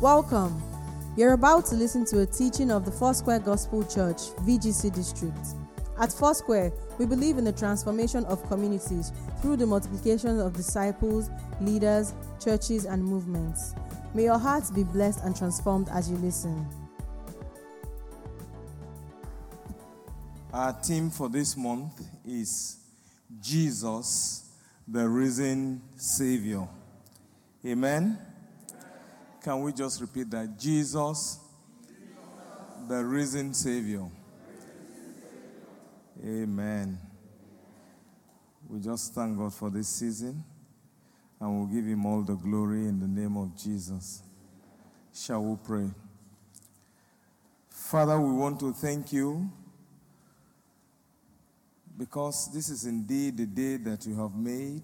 Welcome. You're about to listen to a teaching of the Foursquare Gospel Church, VGC District. At Foursquare, we believe in the transformation of communities through the multiplication of disciples, leaders, churches, and movements. May your hearts be blessed and transformed as you listen. Our theme for this month is Jesus, the risen Savior. Amen. Can we just repeat that? Jesus, the risen Savior. Amen. We just thank God for this season and we'll give Him all the glory in the name of Jesus. Shall we pray? Father, we want to thank you because this is indeed the day that you have made,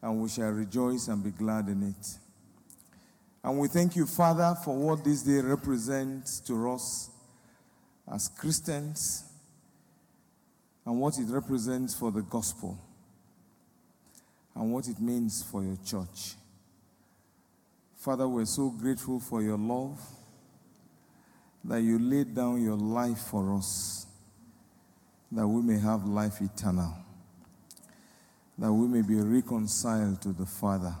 and we shall rejoice and be glad in it. And we thank you, Father, for what this day represents to us as Christians and what it represents for the gospel and what it means for your church. Father, we're so grateful for your love that you laid down your life for us, that we may have life eternal, that we may be reconciled to the Father.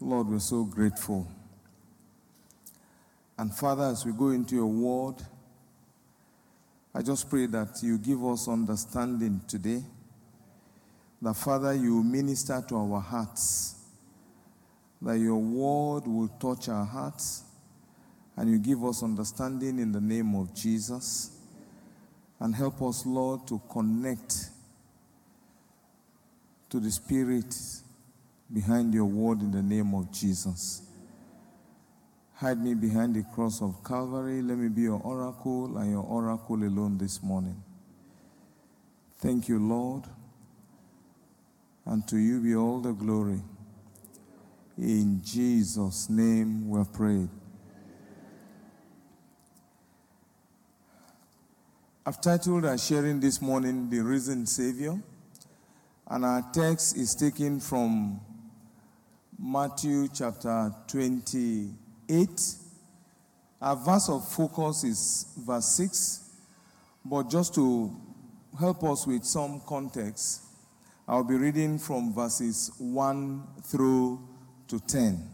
Lord, we're so grateful. And Father, as we go into your word, I just pray that you give us understanding today. That, Father, you minister to our hearts. That your word will touch our hearts. And you give us understanding in the name of Jesus. And help us, Lord, to connect to the Spirit behind your word in the name of Jesus. Hide me behind the cross of Calvary. Let me be your oracle and your oracle alone this morning. Thank you, Lord. And to you be all the glory. In Jesus' name we have prayed. I've titled our sharing this morning The Risen Savior. And our text is taken from Matthew chapter 28. Our verse of focus is verse 6. But just to help us with some context, I'll be reading from verses 1 through to 10.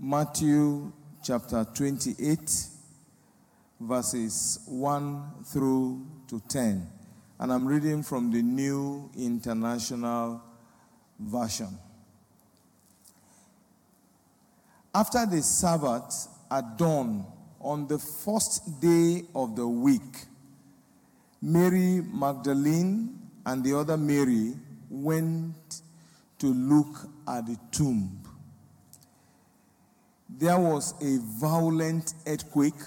Matthew chapter 28, verses 1 through to 10. And I'm reading from the New International Version. After the Sabbath at dawn on the first day of the week, Mary Magdalene and the other Mary went to look at the tomb. There was a violent earthquake,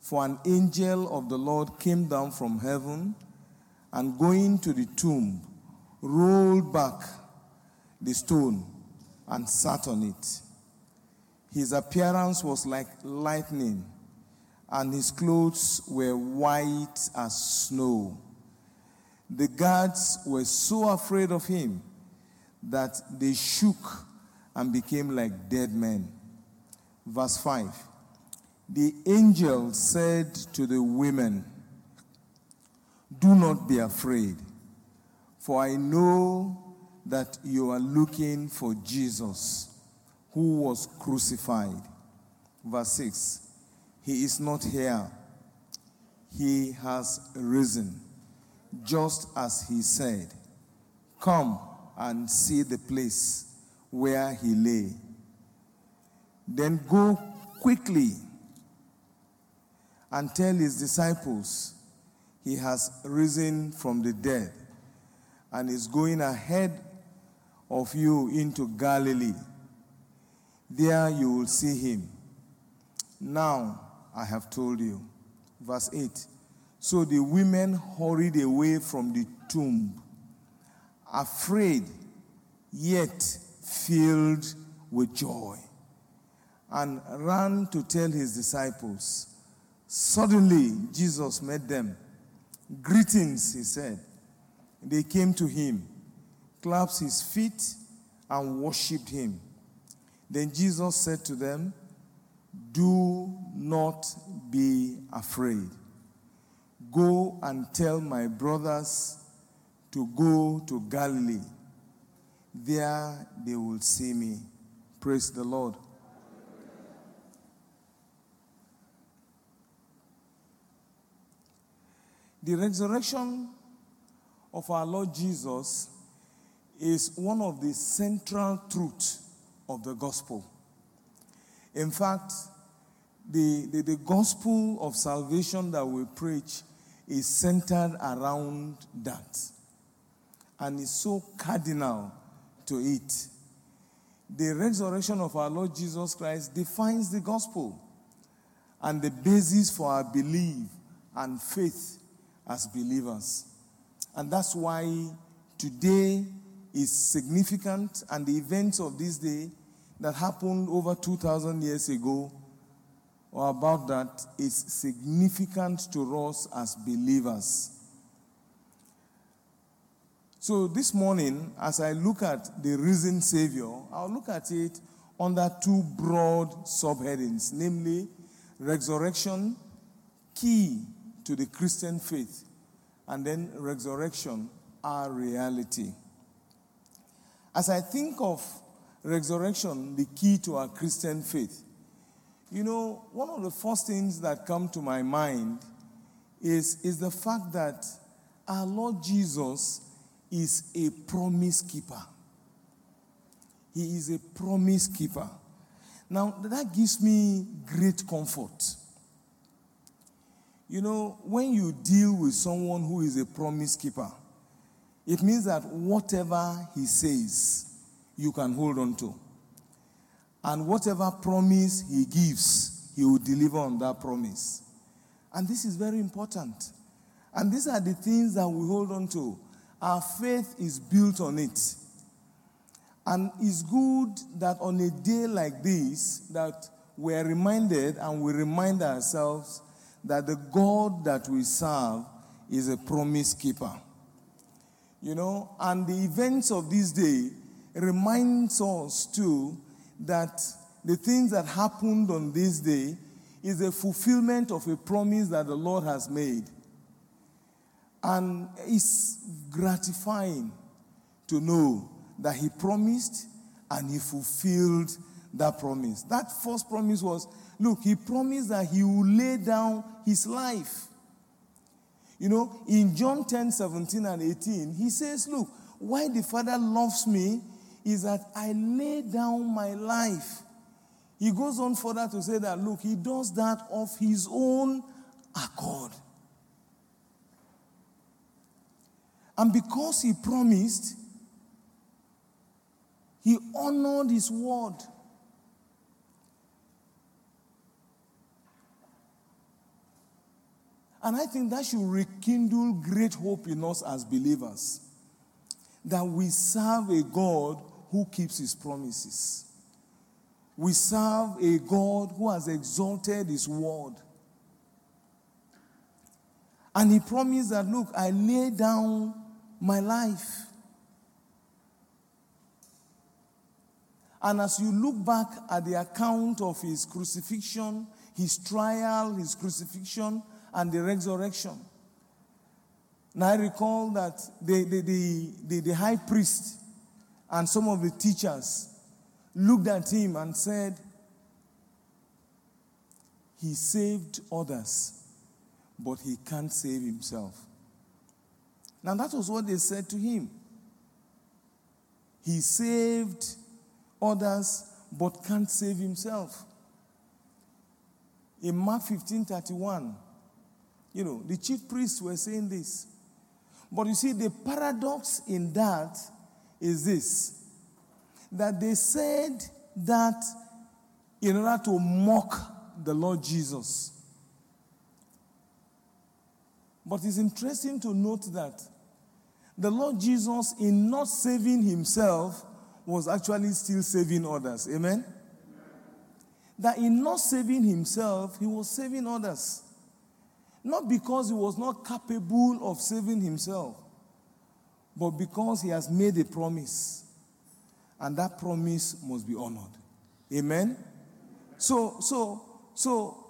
for an angel of the Lord came down from heaven and going to the tomb, rolled back the stone and sat on it. His appearance was like lightning, and his clothes were white as snow. The guards were so afraid of him that they shook and became like dead men. Verse 5 The angel said to the women, Do not be afraid, for I know that you are looking for Jesus who was crucified. Verse 6 He is not here, he has risen, just as he said. Come and see the place where he lay. Then go quickly and tell his disciples he has risen from the dead and is going ahead of you into Galilee. There you will see him. Now I have told you. Verse 8. So the women hurried away from the tomb, afraid, yet filled with joy, and ran to tell his disciples. Suddenly, Jesus met them. Greetings, he said. They came to him, clasped his feet, and worshipped him. Then Jesus said to them, Do not be afraid. Go and tell my brothers to go to Galilee. There they will see me. Praise the Lord. The resurrection of our Lord Jesus is one of the central truths of the gospel. In fact, the, the, the, gospel of salvation that we preach is centered around that and is so cardinal to it. The resurrection of our Lord Jesus Christ defines the gospel and the basis for our belief and faith as believers. And that's why today is significant, and the events of this day that happened over 2,000 years ago or about that is significant to us as believers. So this morning, as I look at the risen Savior, I'll look at it under two broad subheadings, namely resurrection, key to the Christian faith, and then resurrection, our reality. As I think of resurrection, the key to our Christian faith, you know, one of the first things that come to my mind is, is the fact that our Lord Jesus is a promise keeper. He is a promise keeper. Now, that gives me great comfort. You know, when you deal with someone who is a promise keeper, it means that whatever he says, you can hold on to. And whatever promise he gives, he will deliver on that promise. And this is very important. And these are the things that we hold on to. Our faith is built on it. And it's good that on a day like this that we're reminded and we remind ourselves that the God that we serve is a promise keeper. You know, and the events of this day reminds us too that the things that happened on this day is a fulfillment of a promise that the Lord has made. And it's gratifying to know that He promised and He fulfilled that promise. That first promise was look, He promised that He will lay down His life. You know, in John 10 17 and 18, He says, Look, why the Father loves me is that I lay down my life. He goes on further to say that, look, he does that of his own accord. And because he promised, he honored his word. And I think that should rekindle great hope in us as believers that we serve a God who keeps his promises. We serve a God who has exalted his word. And he promised that, look, I lay down my life. And as you look back at the account of his crucifixion, his trial, his crucifixion, and the resurrection, now I recall that the, the, the, the, the high priest and some of the teachers looked at him and said, He saved others, but he can't save himself. Now, that was what they said to him. He saved others, but can't save himself. In Mark 15 31, you know, the chief priests were saying this. But you see, the paradox in that is this that they said that in order to mock the Lord Jesus. But it's interesting to note that the Lord Jesus, in not saving himself, was actually still saving others. Amen? That in not saving himself, he was saving others. Not because he was not capable of saving himself, but because he has made a promise. And that promise must be honored. Amen? So, so, so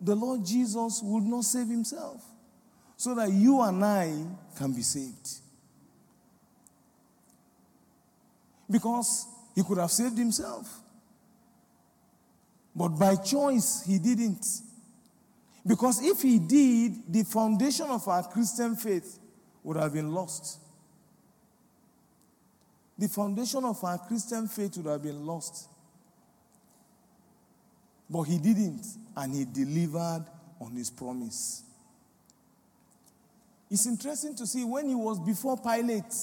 the Lord Jesus would not save himself so that you and I can be saved. Because he could have saved himself. But by choice, he didn't. Because if he did, the foundation of our Christian faith would have been lost. The foundation of our Christian faith would have been lost. But he didn't, and he delivered on his promise. It's interesting to see when he was before Pilate.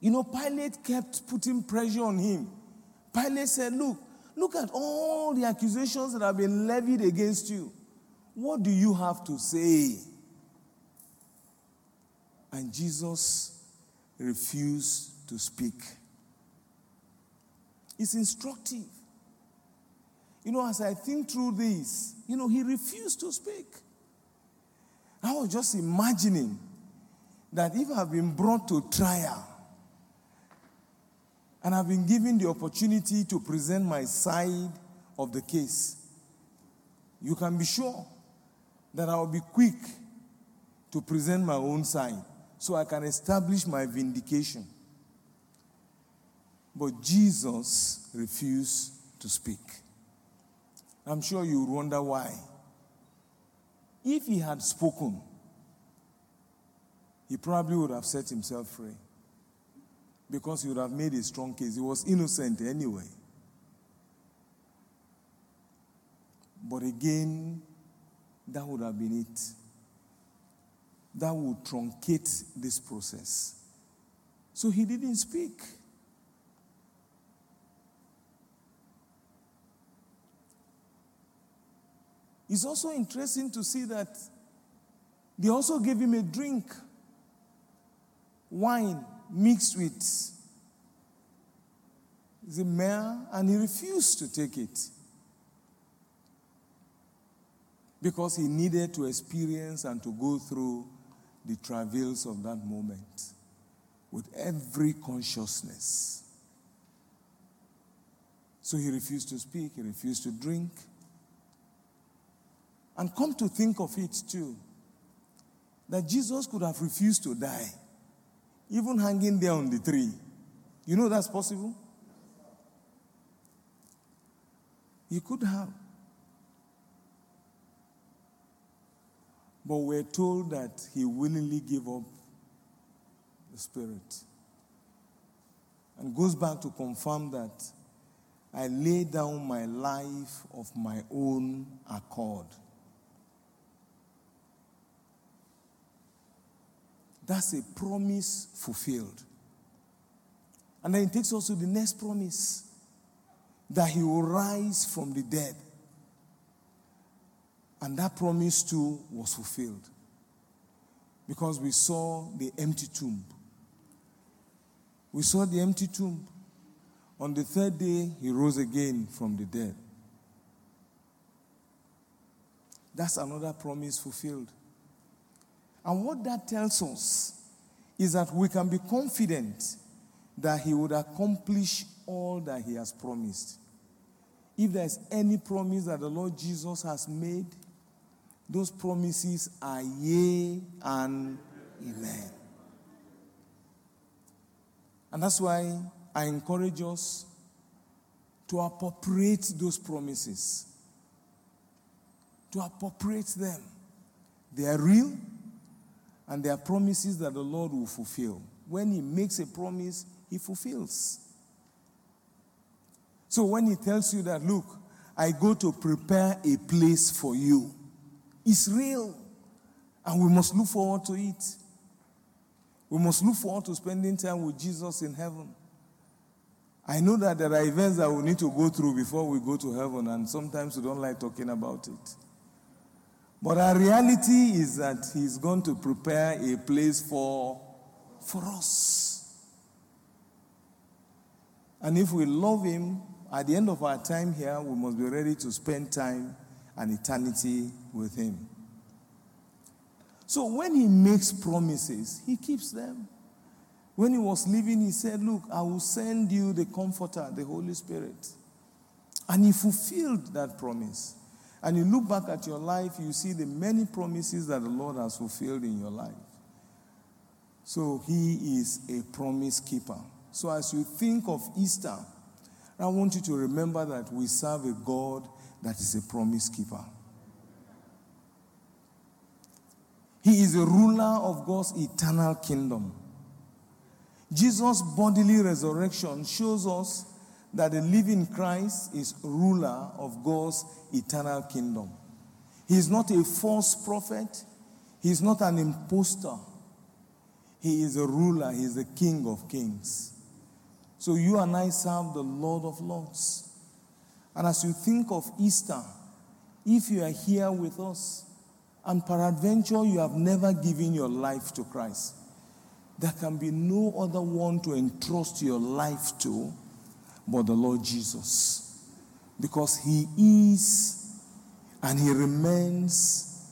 You know, Pilate kept putting pressure on him. Pilate said, Look, look at all the accusations that have been levied against you. What do you have to say? And Jesus refused to speak. It's instructive. You know, as I think through this, you know, he refused to speak. I was just imagining that if I've been brought to trial and I've been given the opportunity to present my side of the case, you can be sure that I'll be quick to present my own side so I can establish my vindication. But Jesus refused to speak. I'm sure you would wonder why. If he had spoken, he probably would have set himself free because he would have made a strong case. He was innocent anyway. But again, that would have been it. That would truncate this process. So he didn't speak. It's also interesting to see that they also gave him a drink, wine mixed with the myrrh, and he refused to take it because he needed to experience and to go through the travails of that moment with every consciousness. So he refused to speak, he refused to drink. And come to think of it too, that Jesus could have refused to die, even hanging there on the tree. You know that's possible? He could have. But we're told that he willingly gave up the Spirit. And goes back to confirm that I lay down my life of my own accord. That's a promise fulfilled. And then it takes us to the next promise that he will rise from the dead. And that promise too was fulfilled. Because we saw the empty tomb. We saw the empty tomb. On the third day, he rose again from the dead. That's another promise fulfilled. And what that tells us is that we can be confident that He would accomplish all that He has promised. If there's any promise that the Lord Jesus has made, those promises are yea and amen. And that's why I encourage us to appropriate those promises, to appropriate them. They are real, and they are promises that the Lord will fulfill. When He makes a promise, He fulfills. So when He tells you that, look, I go to prepare a place for you, it's real. And we must look forward to it. We must look forward to spending time with Jesus in heaven. I know that there are events that we need to go through before we go to heaven, and sometimes we don't like talking about it. But our reality is that He's going to prepare a place for, for us. And if we love Him, at the end of our time here, we must be ready to spend time and eternity with Him. So when He makes promises, He keeps them. When he was leaving, he said, Look, I will send you the Comforter, the Holy Spirit. And he fulfilled that promise. And you look back at your life, you see the many promises that the Lord has fulfilled in your life. So he is a promise keeper. So as you think of Easter, I want you to remember that we serve a God that is a promise keeper. He is a ruler of God's eternal kingdom. Jesus' bodily resurrection shows us that the living Christ is ruler of God's eternal kingdom. He is not a false prophet, he is not an impostor. He is a ruler, he is the King of kings. So you and I serve the Lord of lords. And as you think of Easter, if you are here with us, and peradventure you have never given your life to Christ, there can be no other one to entrust your life to but the Lord Jesus. Because he is and he remains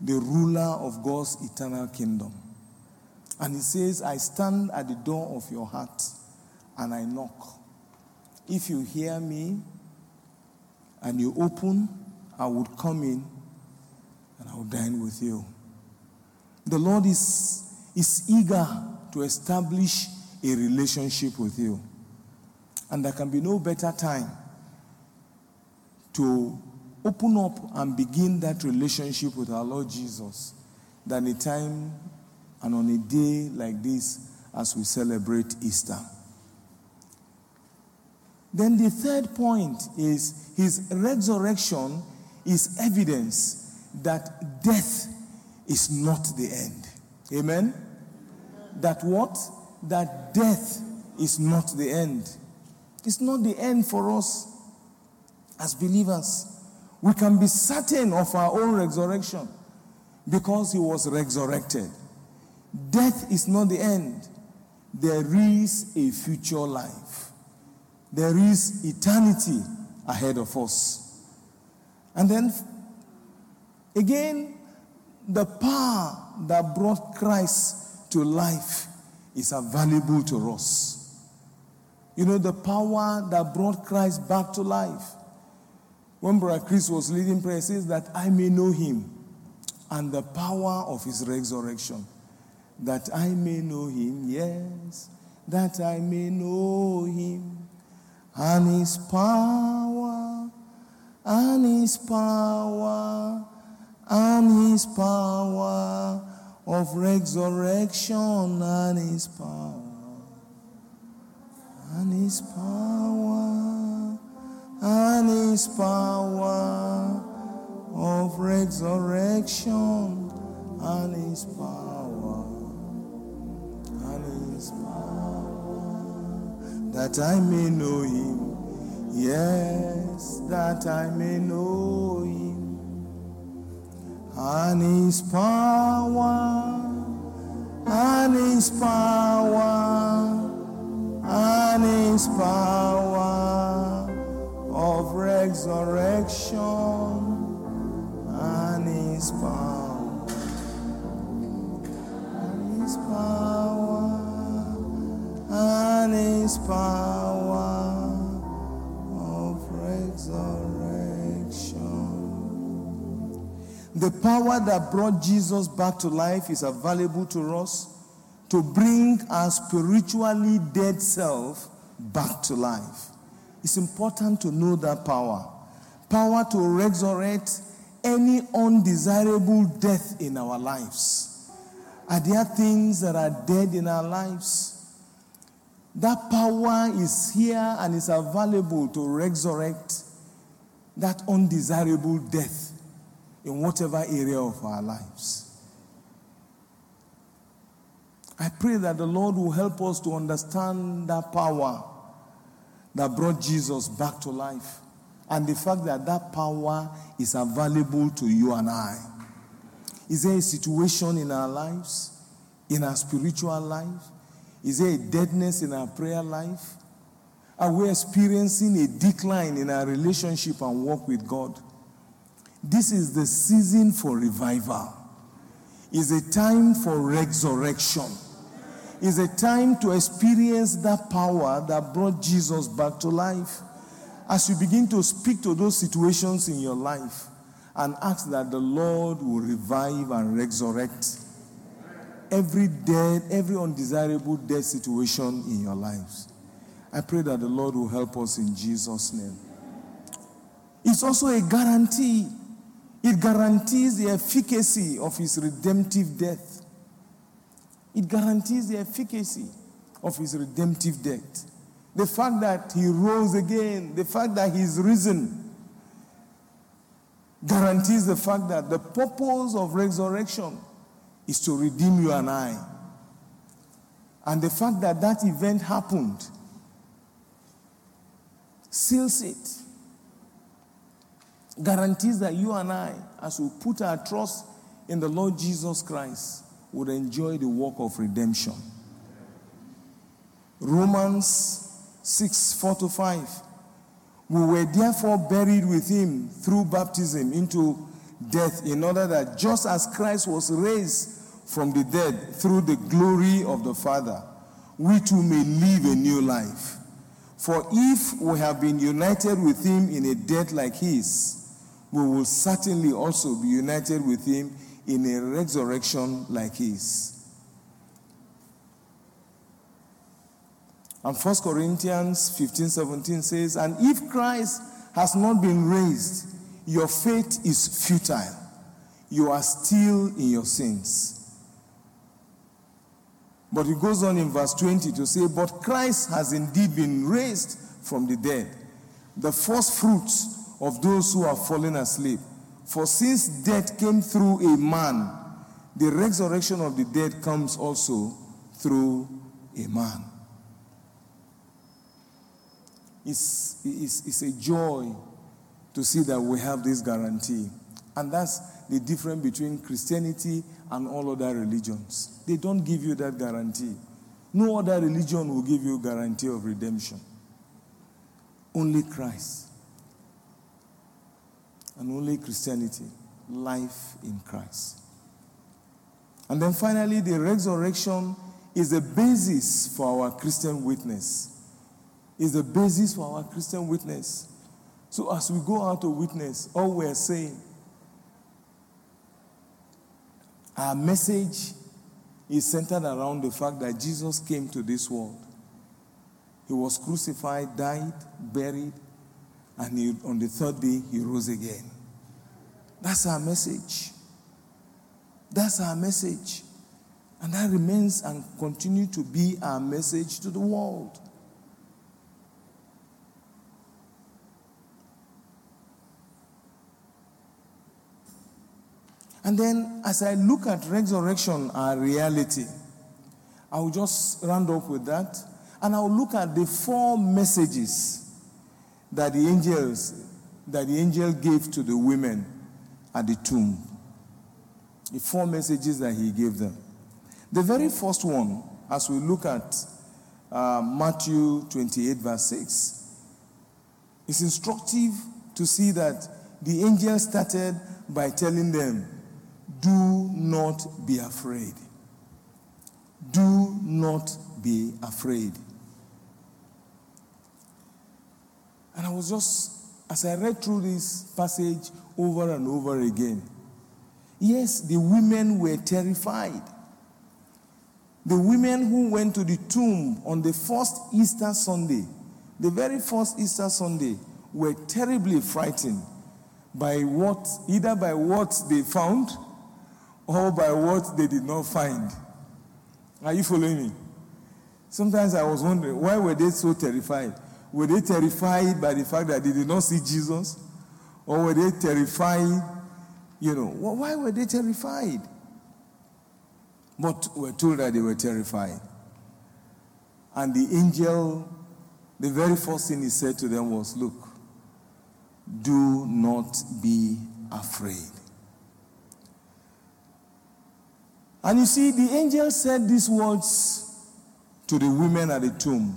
the ruler of God's eternal kingdom. And he says, I stand at the door of your heart and I knock. If you hear me and you open, I would come in and I will dine with you. The Lord is, is eager to establish a relationship with you. And there can be no better time to open up and begin that relationship with our Lord Jesus than a time and on a day like this as we celebrate Easter. Then the third point is his resurrection is evidence that death is not the end. Amen? That what? That death is not the end. It's not the end for us as believers. We can be certain of our own resurrection because he was resurrected. Death is not the end. There is a future life. There is eternity ahead of us. And then, again, the power that brought Christ to life is available to us. You know, the power that brought Christ back to life. When Brother Chris was leading prayer, says that I may know him and the power of his resurrection. That I may know him, yes, that I may know him and his power, and his power, and his power of resurrection, and his power and His power, and His power of resurrection, and His power, that I may know Him, yes, that I may know Him, and His power, and His power and his power of resurrection. And his power and his power and his power of resurrection. The power that brought Jesus back to life is available to us to bring our spiritually dead self back to life. It's important to know that power. Power to resurrect any undesirable death in our lives. Are there things that are dead in our lives? That power is here and is available to resurrect that undesirable death in whatever area of our lives. I pray that the Lord will help us to understand that power that brought Jesus back to life and the fact that that power is available to you and I. Is there a situation in our lives, in our spiritual life? Is there a deadness in our prayer life? Are we experiencing a decline in our relationship and work with God? This is the season for revival. Is a time for resurrection is a time to experience that power that brought Jesus back to life. As you begin to speak to those situations in your life and ask that the Lord will revive and resurrect every dead, every undesirable dead situation in your lives. I pray that the Lord will help us in Jesus' name. It's also a guarantee. It guarantees the efficacy of his redemptive death. It guarantees the efficacy of his redemptive death. The fact that he rose again, the fact that he's risen, guarantees the fact that the purpose of resurrection is to redeem you and I. And the fact that that event happened seals it, guarantees that you and I, as we put our trust in the Lord Jesus Christ, would enjoy the work of redemption. Romans 6 4 to 5. We were therefore buried with him through baptism into death, in order that just as Christ was raised from the dead through the glory of the Father, we too may live a new life. For if we have been united with him in a death like his, we will certainly also be united with him in a resurrection like his. And 1 Corinthians 15 17 says, And if Christ has not been raised, your faith is futile. You are still in your sins. But it goes on in verse 20 to say, But Christ has indeed been raised from the dead, the first fruits of those who have fallen asleep. For since death came through a man, the resurrection of the dead comes also through a man. It's, it's, it's a joy to see that we have this guarantee. And that's the difference between Christianity and all other religions. They don't give you that guarantee. No other religion will give you guarantee of redemption. Only Christ. And only Christianity. Life in Christ. And then finally, the resurrection is the basis for our Christian witness. Is the basis for our Christian witness. So as we go out to witness, all we're saying, our message is centered around the fact that Jesus came to this world. He was crucified, died, buried, and he, on the third day he rose again. That's our message. That's our message. And that remains and continue to be our message to the world. And then, as I look at resurrection, our reality, I will just round up with that. And I'll look at the four messages that the angels, that the angel gave to the women at the tomb. The four messages that he gave them. The very first one, as we look at uh, Matthew 28, verse 6, it's instructive to see that the angel started by telling them, Do not be afraid. Do not be afraid. And I was just, as I read through this passage over and over again, yes, the women were terrified. The women who went to the tomb on the first Easter Sunday, the very first Easter Sunday, were terribly frightened by what, either by what they found or by what they did not find. Are you following me? Sometimes I was wondering, why were they so terrified? Were they terrified by the fact that they did not see Jesus? Or were they terrified? You know, why were they terrified? But we're told that they were terrified. And the angel, the very first thing he said to them was, Look, do not be afraid. And you see, the angel said these words to the women at the tomb.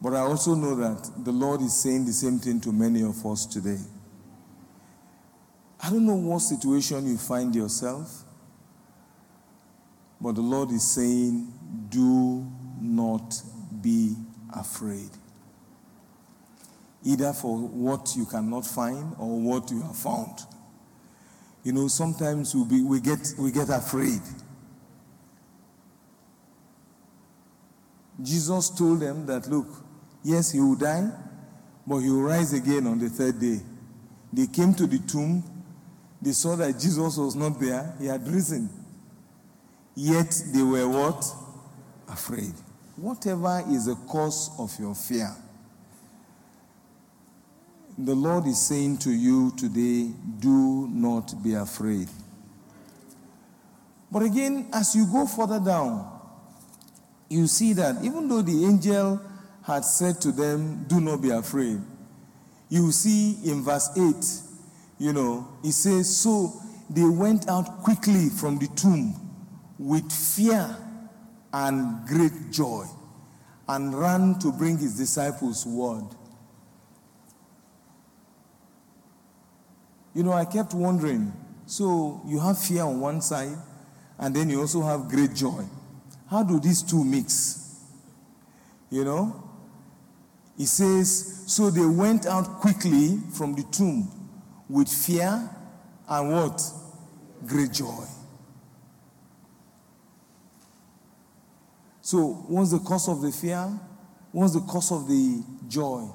But I also know that the Lord is saying the same thing to many of us today. I don't know what situation you find yourself, but the Lord is saying, do not be afraid. Either for what you cannot find or what you have found. You know, sometimes we, we, get, we get afraid. Jesus told them that, look, yes, he will die, but he will rise again on the third day. They came to the tomb, they saw that Jesus was not there, he had risen. Yet they were what? Afraid. Whatever is the cause of your fear, the Lord is saying to you today, do not be afraid. But again, as you go further down, you see that even though the angel had said to them, Do not be afraid, you see in verse 8, you know, he says, So they went out quickly from the tomb with fear and great joy and ran to bring his disciples word. You know, I kept wondering so you have fear on one side, and then you also have great joy. How do these two mix? You know? He says, So they went out quickly from the tomb with fear and what? Great joy. So, what's the cause of the fear? What's the cause of the joy?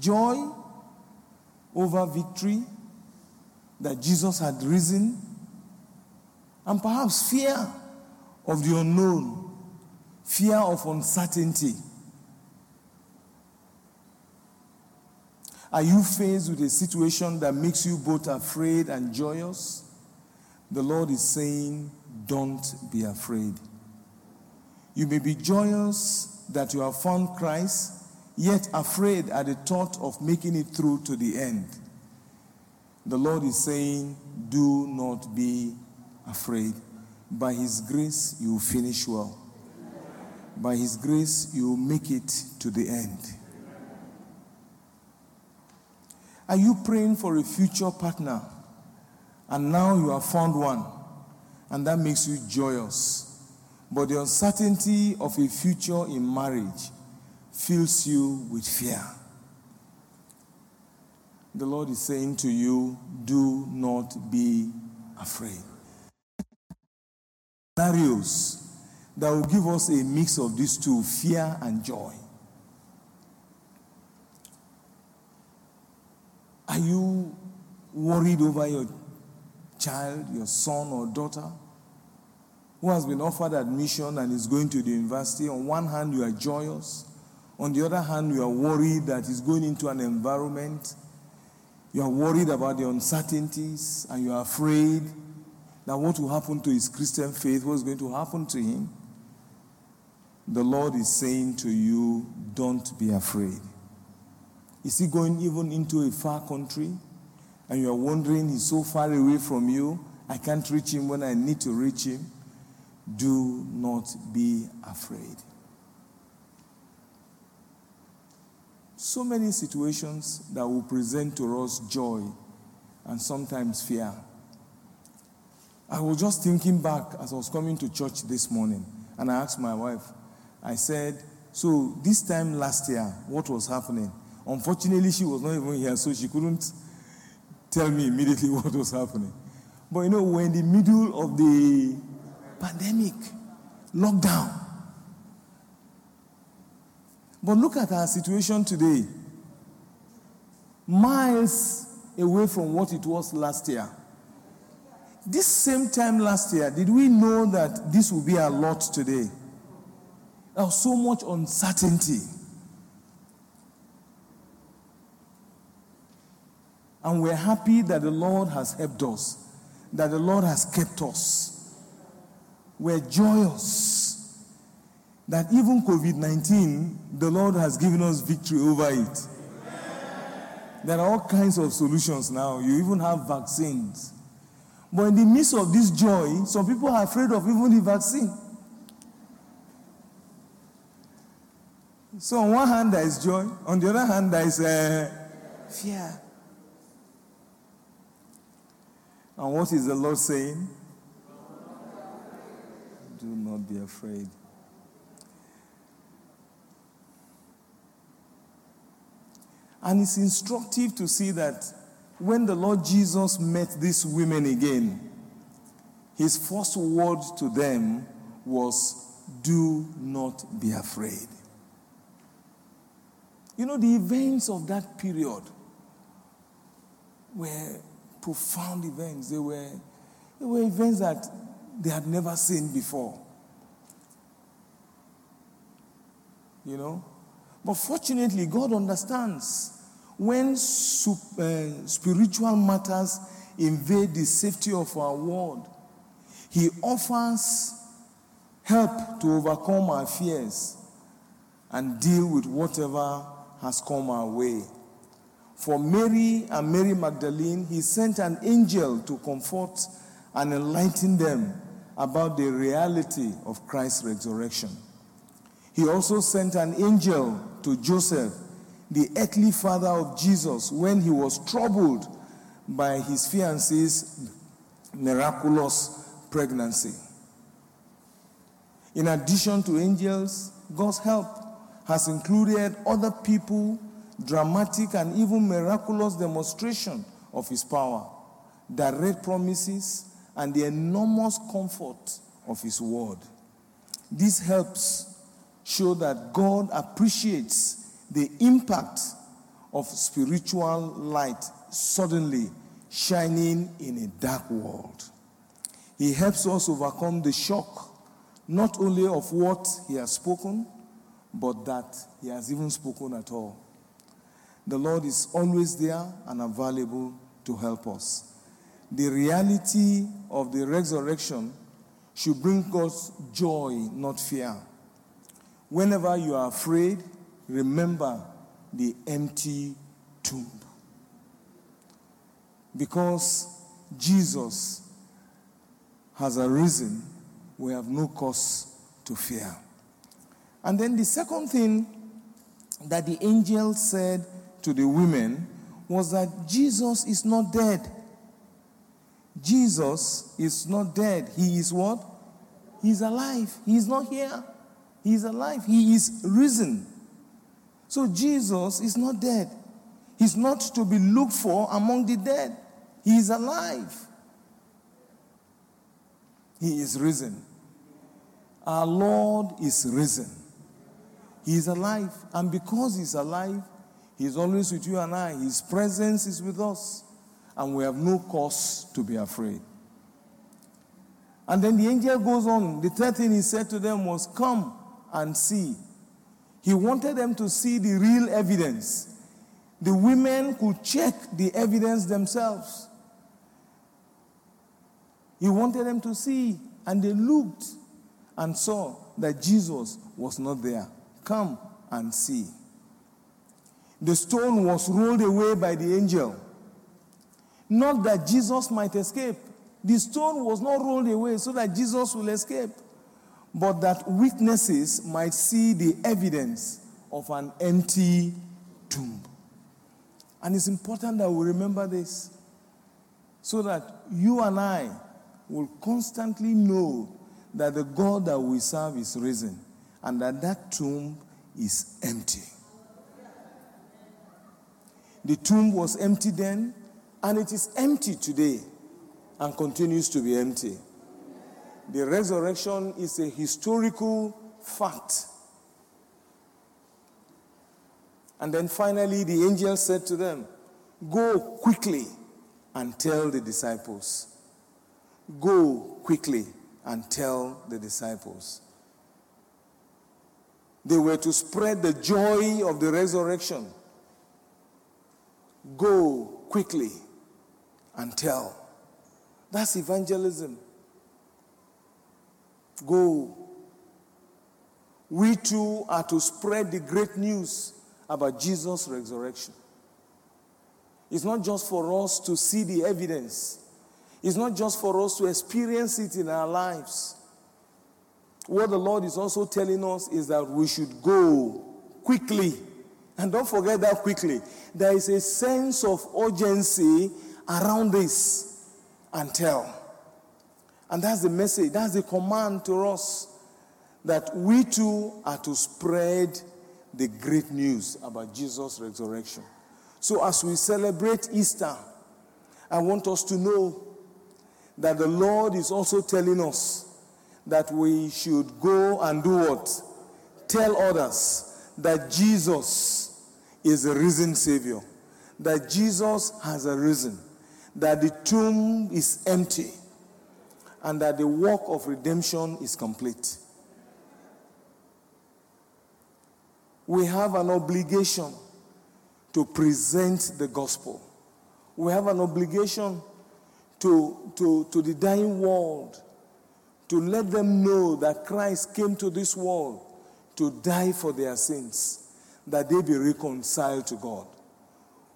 Joy over victory that Jesus had risen, and perhaps fear of the unknown, fear of uncertainty. Are you faced with a situation that makes you both afraid and joyous? The Lord is saying, Don't be afraid. You may be joyous that you have found Christ, yet afraid at the thought of making it through to the end. The Lord is saying, Do not be afraid. By His grace, you will finish well. By His grace, you will make it to the end. Are you praying for a future partner and now you have found one and that makes you joyous? But the uncertainty of a future in marriage fills you with fear. The Lord is saying to you, do not be afraid. Scenarios that will give us a mix of these two fear and joy. Are you worried over your child, your son or daughter, who has been offered admission and is going to the university? On one hand, you are joyous. On the other hand, you are worried that he's going into an environment. You are worried about the uncertainties and you are afraid that what will happen to his Christian faith, what is going to happen to him. The Lord is saying to you, don't be afraid. Is he going even into a far country? And you are wondering, he's so far away from you, I can't reach him when I need to reach him. Do not be afraid. So many situations that will present to us joy and sometimes fear. I was just thinking back as I was coming to church this morning, and I asked my wife, I said, So this time last year, what was happening? Unfortunately, she was not even here, so she couldn't tell me immediately what was happening. But you know, we're in the middle of the pandemic, lockdown. But look at our situation today. Miles away from what it was last year. This same time last year, did we know that this would be a lot today? There was so much uncertainty. And we're happy that the Lord has helped us, that the Lord has kept us. We're joyous that even COVID 19, the Lord has given us victory over it. There are all kinds of solutions now. You even have vaccines. But in the midst of this joy, some people are afraid of even the vaccine. So, on one hand, there is joy, on the other hand, there is uh, fear. And what is the Lord saying? Do not be afraid. And it's instructive to see that when the Lord Jesus met these women again, his first word to them was, Do not be afraid. You know, the events of that period were profound events. They were, they were events that they had never seen before. You know? But fortunately, God understands when uh, spiritual matters invade the safety of our world, He offers help to overcome our fears and deal with whatever has come our way. For Mary and Mary Magdalene, He sent an angel to comfort and enlighten them about the reality of Christ's resurrection. He also sent an angel to Joseph the earthly father of Jesus when he was troubled by his fiancee's miraculous pregnancy. In addition to angels, God's help has included other people, dramatic and even miraculous demonstration of his power, direct promises, and the enormous comfort of his word. This helps show that God appreciates the impact of spiritual light suddenly shining in a dark world. He helps us overcome the shock, not only of what he has spoken, but that he has even spoken at all. The Lord is always there and available to help us. The reality of the resurrection should bring us joy, not fear. Whenever you are afraid, remember the empty tomb. Because Jesus has arisen, we have no cause to fear. And then the second thing that the angel said to the women was that Jesus is not dead. Jesus is not dead. He is what? He's alive. He is not here. He is alive. He is risen. So Jesus is not dead. He's not to be looked for among the dead. He is alive. He is risen. Our Lord is risen. He is alive. And because He's alive, He's always with you and I. His presence is with us. And we have no cause to be afraid. And then the angel goes on. The third thing he said to them was, Come and see. He wanted them to see the real evidence. The women could check the evidence themselves. He wanted them to see, and they looked and saw that Jesus was not there. Come and see. The stone was rolled away by the angel. Not that Jesus might escape. The stone was not rolled away so that Jesus will escape but that witnesses might see the evidence of an empty tomb. And it's important that we remember this so that you and I will constantly know that the God that we serve is risen and that that tomb is empty. The tomb was empty then, and it is empty today and continues to be empty. The resurrection is a historical fact. And then finally, the angel said to them, Go quickly and tell the disciples. Go quickly and tell the disciples. They were to spread the joy of the resurrection. Go quickly and tell. That's evangelism. Go. We too are to spread the great news about Jesus' resurrection. It's not just for us to see the evidence, it's not just for us to experience it in our lives. What the Lord is also telling us is that we should go quickly. And don't forget that quickly. There is a sense of urgency around this and tell. And that's the message, that's the command to us that we too are to spread the great news about Jesus' resurrection. So, as we celebrate Easter, I want us to know that the Lord is also telling us that we should go and do what? Tell others that Jesus is a risen Savior, that Jesus has arisen, that the tomb is empty, and that the work of redemption is complete. We have an obligation to present the gospel. We have an obligation to, to, to the dying world to let them know that Christ came to this world to die for their sins, that they be reconciled to God.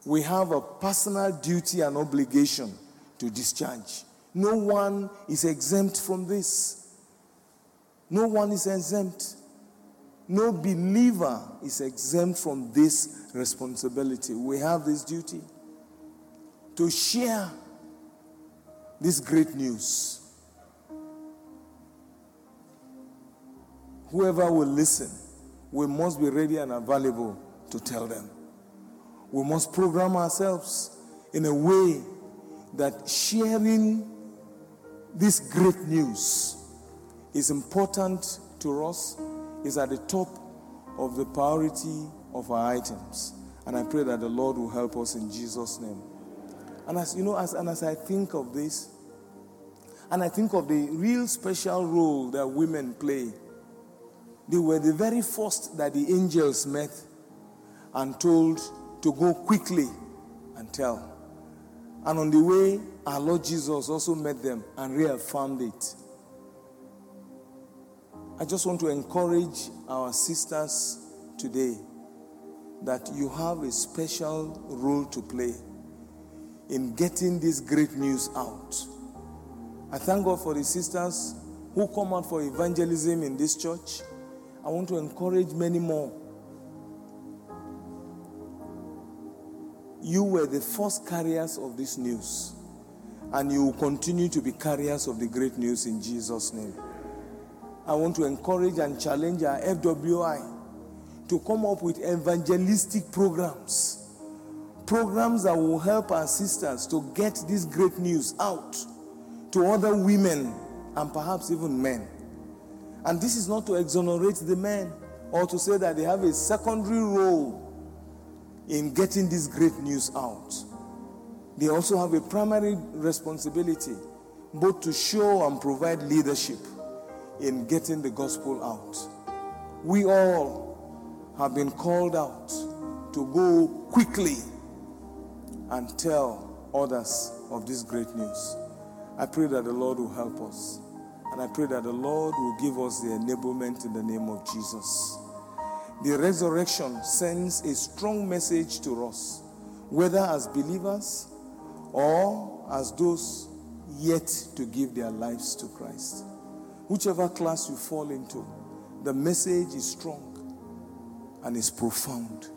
We have a personal duty and obligation to discharge. No one is exempt from this. No one is exempt. No believer is exempt from this responsibility. We have this duty to share this great news. Whoever will listen, we must be ready and available to tell them. We must program ourselves in a way that sharing this great news is important to us, is at the top of the priority of our items. And I pray that the Lord will help us in Jesus' name. And as you know, as, and as I think of this, and I think of the real special role that women play, they were the very first that the angels met and told to go quickly and tell. And on the way, our Lord Jesus also met them and reaffirmed it. I just want to encourage our sisters today that you have a special role to play in getting this great news out. I thank God for the sisters who come out for evangelism in this church. I want to encourage many more. You were the first carriers of this news, and you will continue to be carriers of the great news in Jesus' name. I want to encourage and challenge our FWI to come up with evangelistic programs. Programs that will help our sisters to get this great news out to other women and perhaps even men. And this is not to exonerate the men or to say that they have a secondary role in getting this great news out. They also have a primary responsibility both to show and provide leadership in getting the gospel out. We all have been called out to go quickly and tell others of this great news. I pray that the Lord will help us. And I pray that the Lord will give us the enablement in the name of Jesus. The resurrection sends a strong message to us, whether as believers or as those yet to give their lives to Christ. Whichever class you fall into, the message is strong and is profound.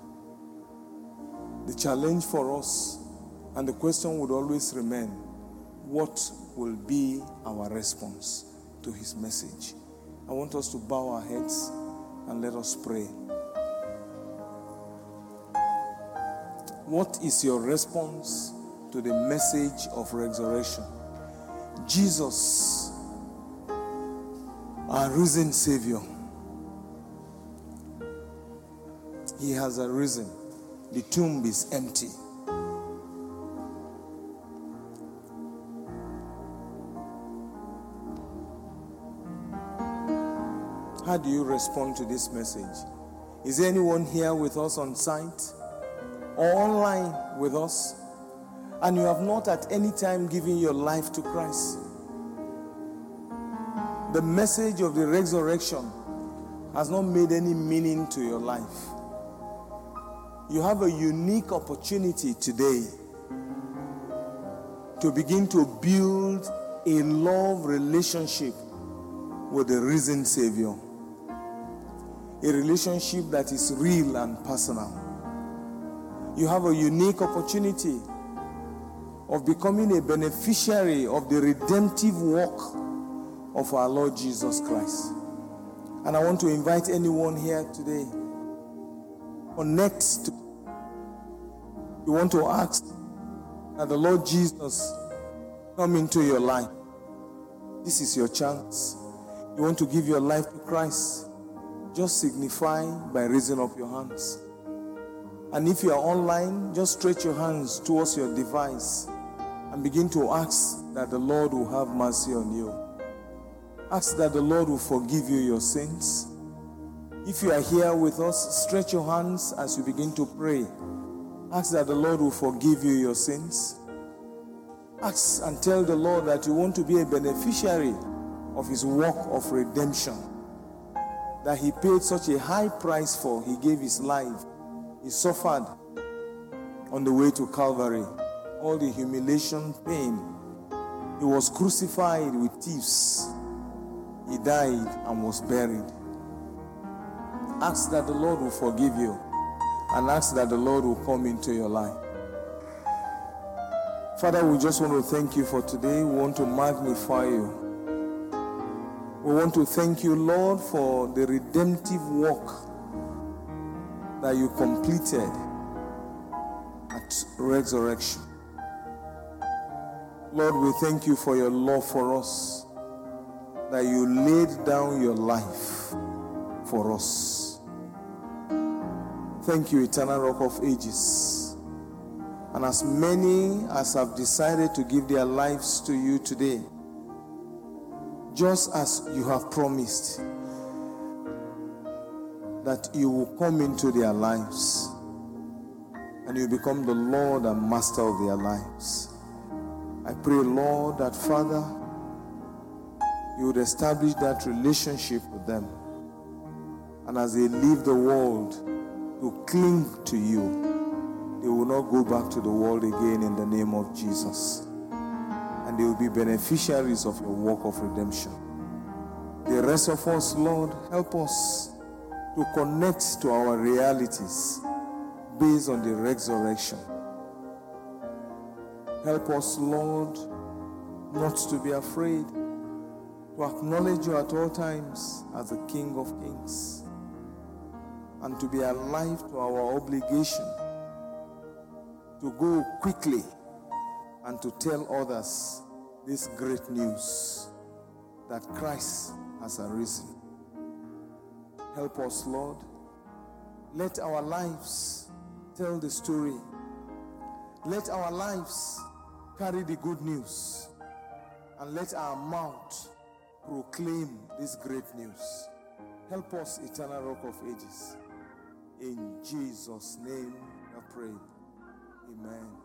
The challenge for us and the question would always remain what will be our response to his message? I want us to bow our heads and let us pray. What is your response to the message of resurrection? Jesus, our risen Savior, He has arisen. The tomb is empty. How do you respond to this message? Is anyone here with us on site or online with us and you have not at any time given your life to Christ? The message of the resurrection has not made any meaning to your life. You have a unique opportunity today to begin to build a love relationship with the risen Savior a relationship that is real and personal. You have a unique opportunity of becoming a beneficiary of the redemptive work of our Lord Jesus Christ. And I want to invite anyone here today connect to You want to ask that the Lord Jesus come into your life. This is your chance. You want to give your life to Christ. Just signify by raising up your hands. And if you are online, just stretch your hands towards your device and begin to ask that the Lord will have mercy on you. Ask that the Lord will forgive you your sins. If you are here with us, stretch your hands as you begin to pray. Ask that the Lord will forgive you your sins. Ask and tell the Lord that you want to be a beneficiary of his work of redemption. That he paid such a high price for. He gave his life. He suffered on the way to Calvary. All the humiliation, pain. He was crucified with thieves. He died and was buried. Ask that the Lord will forgive you and ask that the Lord will come into your life. Father, we just want to thank you for today. We want to magnify you. We want to thank you, Lord, for the redemptive work that you completed at resurrection. Lord, we thank you for your love for us, that you laid down your life for us. Thank you, eternal rock of ages. And as many as have decided to give their lives to you today, just as you have promised that you will come into their lives and you become the Lord and Master of their lives. I pray, Lord, that Father, you would establish that relationship with them. And as they leave the world to cling to you, they will not go back to the world again in the name of Jesus. And they will be beneficiaries of your work of redemption. The rest of us, Lord, help us to connect to our realities based on the resurrection. Help us, Lord, not to be afraid, to acknowledge you at all times as the King of Kings, and to be alive to our obligation to go quickly and to tell others this great news that Christ has arisen. Help us, Lord. Let our lives tell the story. Let our lives carry the good news. And let our mouth proclaim this great news. Help us, eternal rock of ages. In Jesus' name I pray. Amen.